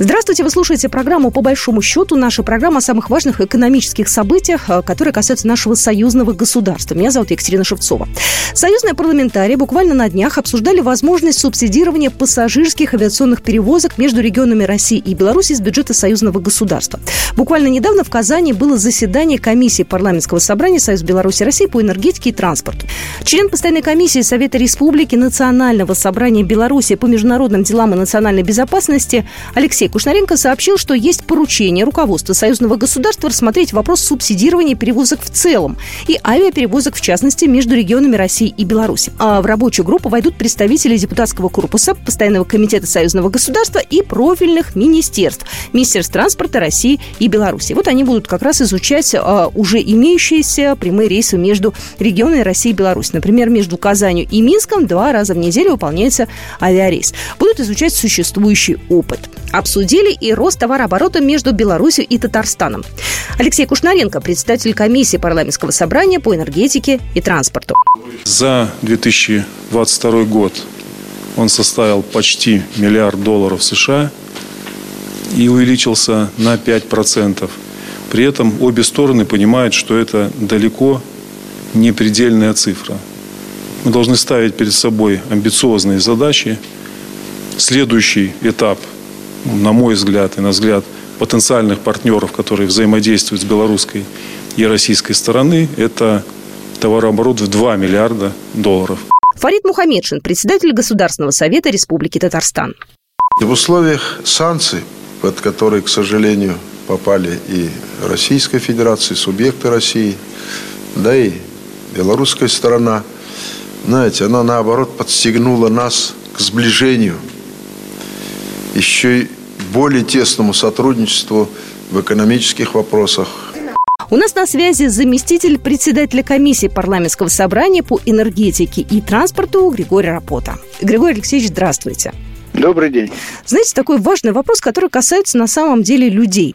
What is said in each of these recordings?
Здравствуйте, вы слушаете программу «По большому счету». Наша программа о самых важных экономических событиях, э, которые касаются нашего союзного государства. Меня зовут Екатерина Шевцова. Союзные парламентарии буквально на днях обсуждали возможность субсидирования пассажирских авиационных перевозок между регионами России и Беларуси из бюджета союзного государства. Буквально недавно в Казани было заседание комиссии парламентского собрания Союз Беларуси России по энергетике и транспорту. Член постоянной комиссии Совета Республики Национального собрания Беларуси по международным делам и национальной безопасности Алексей Алексей Кушнаренко сообщил, что есть поручение руководства союзного государства рассмотреть вопрос субсидирования перевозок в целом и авиаперевозок, в частности, между регионами России и Беларуси. А в рабочую группу войдут представители депутатского корпуса, Постоянного комитета союзного государства и профильных министерств, Министерств транспорта России и Беларуси. Вот они будут как раз изучать а, уже имеющиеся прямые рейсы между регионами России и Беларуси. Например, между Казанью и Минском два раза в неделю выполняется авиарейс. Будут изучать существующий опыт. Обсудили и рост товарооборота между Беларусью и Татарстаном. Алексей Кушнаренко, председатель комиссии парламентского собрания по энергетике и транспорту. За 2022 год он составил почти миллиард долларов США и увеличился на 5%. При этом обе стороны понимают, что это далеко не предельная цифра. Мы должны ставить перед собой амбициозные задачи. Следующий этап – на мой взгляд и на взгляд потенциальных партнеров, которые взаимодействуют с белорусской и российской стороны, это товарооборот в 2 миллиарда долларов. Фарид Мухаммедшин, председатель Государственного совета Республики Татарстан. В условиях санкций, под которые, к сожалению, попали и Российская Федерация, и субъекты России, да и белорусская сторона, знаете, она наоборот подстегнула нас к сближению – еще и более тесному сотрудничеству в экономических вопросах. У нас на связи заместитель председателя комиссии парламентского собрания по энергетике и транспорту Григорий Рапота. Григорий Алексеевич, здравствуйте. Добрый день. Знаете, такой важный вопрос, который касается на самом деле людей.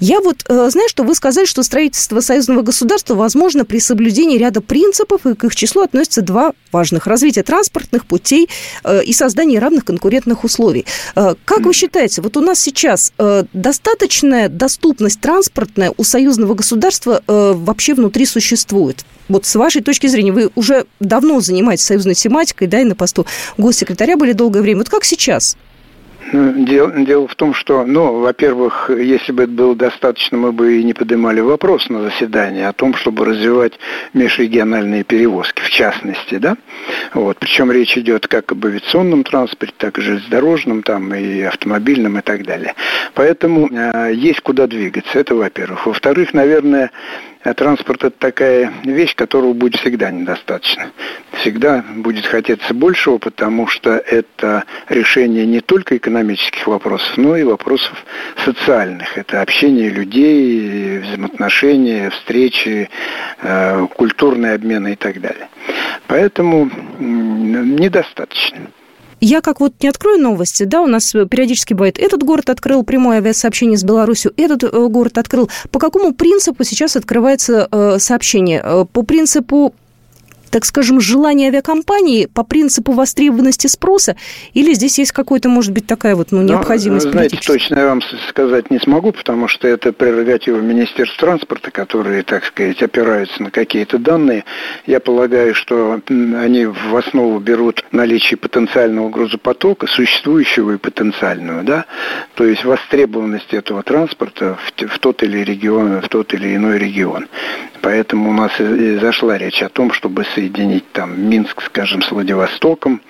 Я вот э, знаю, что вы сказали, что строительство союзного государства возможно при соблюдении ряда принципов, и к их числу относятся два важных – развитие транспортных путей э, и создание равных конкурентных условий. Э, как вы считаете, вот у нас сейчас достаточная доступность транспортная у союзного государства вообще внутри существует? Вот с вашей точки зрения, вы уже давно занимаетесь союзной тематикой, да, и на посту госсекретаря были долгое время. Вот как сейчас? Дело, дело в том, что, ну, во-первых, если бы это было достаточно, мы бы и не поднимали вопрос на заседании о том, чтобы развивать межрегиональные перевозки, в частности, да. Вот. Причем речь идет как об авиационном транспорте, так и железнодорожном, там, и автомобильном и так далее. Поэтому э, есть куда двигаться, это во-первых. Во-вторых, наверное, а транспорт это такая вещь, которого будет всегда недостаточно. Всегда будет хотеться большего, потому что это решение не только экономических вопросов, но и вопросов социальных. Это общение людей, взаимоотношения, встречи, э, культурные обмены и так далее. Поэтому недостаточно. Я как вот не открою новости, да, у нас периодически бывает, этот город открыл прямое авиасообщение с Беларусью, этот э, город открыл. По какому принципу сейчас открывается э, сообщение? Э, по принципу так скажем, желание авиакомпании по принципу востребованности спроса, или здесь есть какой-то, может быть, такая вот ну, необходимость ну, Знаете, точно я вам сказать не смогу, потому что это прерогатива Министерства транспорта, которые, так сказать, опираются на какие-то данные. Я полагаю, что они в основу берут наличие потенциального грузопотока, существующего и потенциального, да, то есть востребованность этого транспорта в, в тот или регион, в тот или иной регион. Поэтому у нас и зашла речь о том, чтобы соединить там Минск, скажем, с Владивостоком,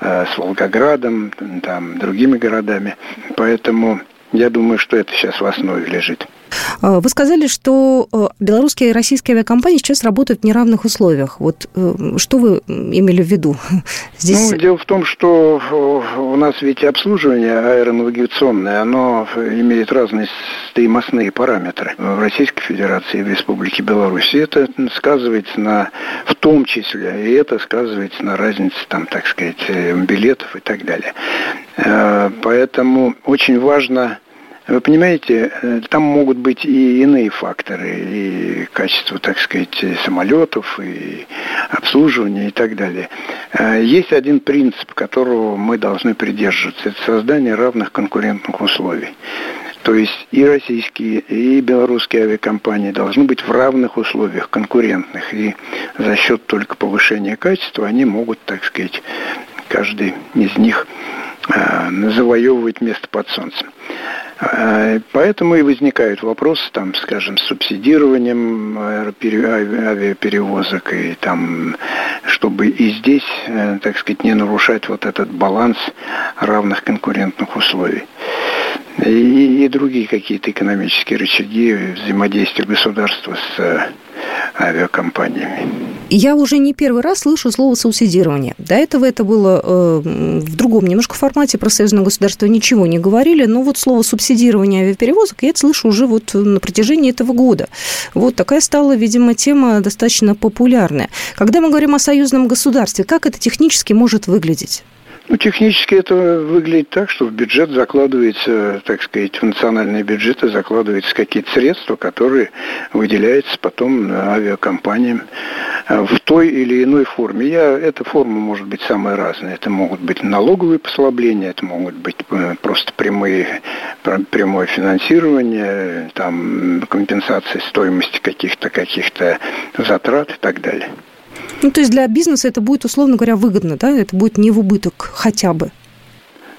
э, с Волгоградом, там, другими городами. Поэтому я думаю, что это сейчас в основе лежит. А, вы сказали, что э, белорусские и российские авиакомпании сейчас работают в неравных условиях. Вот э, что вы имели в виду здесь? Ну, дело в том, что у нас ведь обслуживание аэронавигационное, оно имеет разные стоимостные параметры в Российской Федерации и в Республике Беларусь. И это сказывается на, в том числе, и это сказывается на разнице, там, так сказать, билетов и так далее. Э, поэтому очень важно Вы понимаете, э, там могут быть и иные факторы, и качество, так сказать, самолетов, и обслуживания и так далее. Э, есть один принцип, которого мы должны придерживаться. Это создание равных конкурентных условий. То есть и российские, и белорусские авиакомпании должны быть в равных условиях, конкурентных. И за счет только повышения качества они могут, так сказать, каждый из них э, завоевывать место под солнцем. Э, поэтому и возникают вопросы, там, скажем, с субсидированием авиаперевозок, и там, чтобы и здесь, э, так сказать, не нарушать вот этот баланс равных конкурентных условий и, и другие какие-то экономические рычаги взаимодействия государства с э, авиакомпаниями. Я уже не первый раз слышу слово субсидирование. До этого это было э, в другом немножко формате, про союзное государство ничего не говорили, но вот слово субсидирование авиаперевозок я это слышу уже вот на протяжении этого года. Вот такая стала, видимо, тема достаточно популярная. Когда мы говорим о союзном государстве, как это технически может выглядеть? Ну, технически это выглядит так, что в бюджет закладывается, так сказать, в национальные бюджеты закладываются какие-то средства, которые выделяются потом авиакомпаниям в той или иной форме. Я, эта форма может быть самая разная. Это могут быть налоговые послабления, это могут быть э, просто прямые, прямое финансирование, там, компенсация стоимости каких-то каких-то затрат и так далее. Ну, то есть для бизнеса это будет, условно говоря, выгодно, да? Это будет не в убыток хотя бы.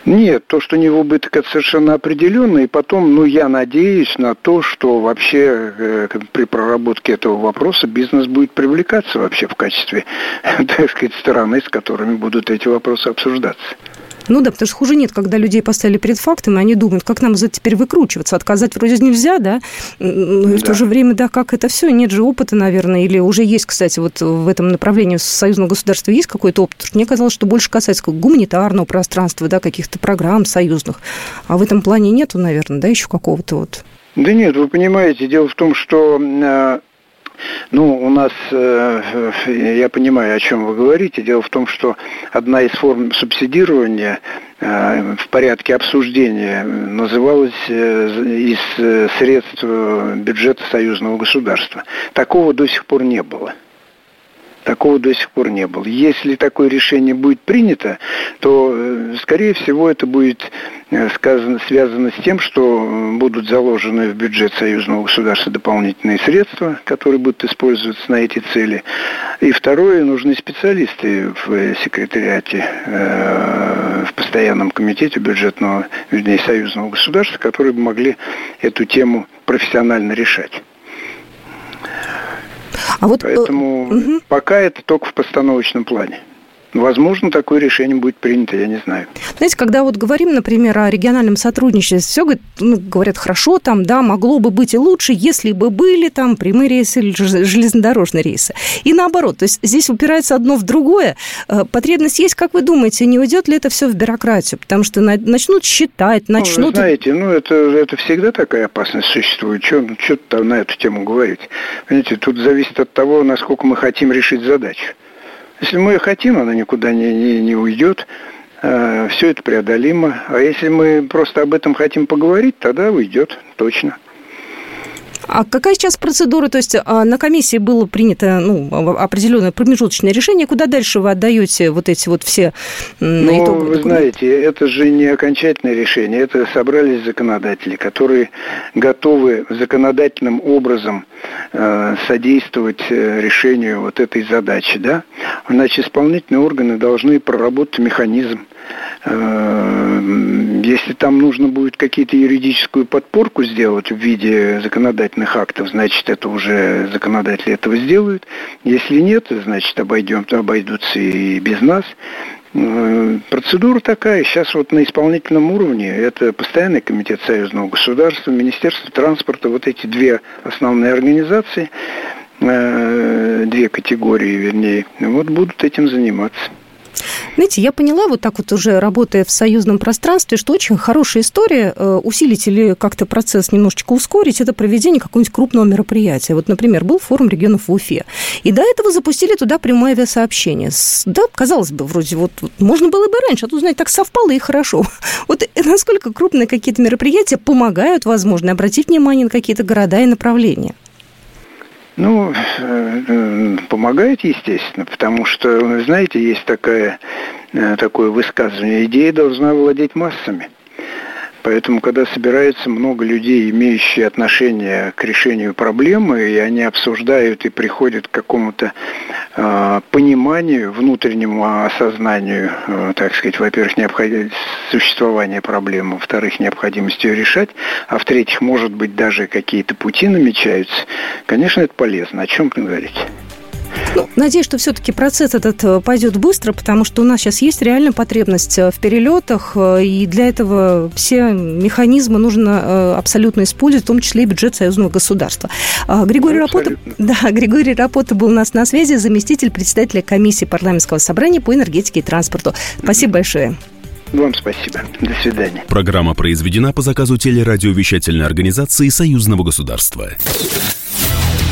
Нет, то, что не в убыток, это совершенно определенно. И потом, ну, я надеюсь на то, что вообще э, при проработке этого вопроса бизнес будет привлекаться вообще в качестве, так сказать, стороны, с которыми будут эти вопросы обсуждаться. Ну да, потому что хуже нет, когда людей поставили перед фактом, и они думают, как нам за теперь выкручиваться. Отказать вроде нельзя, да? Ну и в то же время, да, как это все? Нет же опыта, наверное, или уже есть, кстати, вот в этом направлении союзного государства есть какой-то опыт? Мне казалось, что больше касается гуманитарного пространства, да, каких-то программ союзных. А в этом плане нету, наверное, да, еще какого-то вот... Да нет, вы понимаете, дело в том, что э, ну, у нас, э, я понимаю, о чем вы говорите. Дело в том, что одна из форм субсидирования э, в порядке обсуждения называлась э, из средств бюджета союзного государства. Такого до сих пор не было. Такого до сих пор не было. Если такое решение будет принято, то, э, скорее всего, это будет э, сказано, связано с тем, что будут заложены в бюджет союзного государства дополнительные средства, которые будут использоваться на эти цели. И второе, нужны специалисты в секретариате, э, в постоянном комитете бюджетного, вернее, союзного государства, которые бы могли эту тему профессионально решать. А вот... Поэтому угу. пока это только в постановочном плане. Возможно, такое решение будет принято, я не знаю. Знаете, когда вот говорим, например, о региональном сотрудничестве, все ну, говорят, хорошо, там, да, могло бы быть и лучше, если бы были там прямые рейсы или железнодорожные рейсы. И наоборот, то есть здесь упирается одно в другое. Э, потребность есть, как вы думаете, не уйдет ли это все в бюрократию? Потому что начнут считать, начнут... Ну, вы знаете, ну, это, это всегда такая опасность существует. Что на эту тему говорить? Понимаете, тут зависит от того, насколько мы хотим решить задачу. Если мы хотим, она никуда не, не, не уйдет. Э, все это преодолимо. А если мы просто об этом хотим поговорить, тогда уйдет точно. А какая сейчас процедура? То есть а, на комиссии было принято ну, определенное промежуточное решение. Куда дальше вы отдаете вот эти вот все ну? Вы знаете, это же не окончательное решение. Это собрались законодатели, которые готовы законодательным образом э, содействовать э, решению вот этой задачи. Да? Значит, исполнительные органы должны проработать механизм если там нужно будет какие-то юридическую подпорку сделать в виде законодательных актов, значит, это уже законодатели этого сделают. Если нет, значит, обойдем, обойдутся и без нас. Э, процедура такая. Сейчас вот на исполнительном уровне это постоянный комитет союзного государства, Министерство транспорта, вот эти две основные организации, э, две категории, вернее, вот будут этим заниматься. Знаете, я поняла, вот так вот уже работая в союзном пространстве, что очень хорошая история э, усилить или как-то процесс немножечко ускорить, это проведение какого-нибудь крупного мероприятия. Вот, например, был форум регионов в Уфе. И до этого запустили туда прямое авиасообщение. Да, казалось бы, вроде вот, вот можно было бы раньше, а тут, знаете, так совпало и хорошо. Вот насколько крупные какие-то мероприятия помогают, возможно, обратить внимание на какие-то города и направления? Ну, э, э, помогает, естественно, потому что, знаете, есть такая, э, такое высказывание, идея должна владеть массами. Поэтому, когда собирается много людей, имеющие отношение к решению проблемы, и они обсуждают и приходят к какому-то э, пониманию, внутреннему осознанию, э, так сказать, во-первых, необходимость существования проблемы, во-вторых, необходимость ее решать, а в-третьих, может быть, даже какие-то пути намечаются, конечно, это полезно. О чем говорить? Ну, надеюсь, что все-таки процесс этот э, пойдет быстро, потому что у нас сейчас есть реальная потребность э, в перелетах, э, и для этого все механизмы нужно абсолютно использовать, в том числе и бюджет союзного государства. А, Григорий Рапота, да, Григорий Рапота был у нас на связи, заместитель председателя комиссии парламентского собрания по энергетике и транспорту. Спасибо большое. Вам спасибо. До свидания. Программа произведена по заказу телерадиовещательной организации Союзного государства.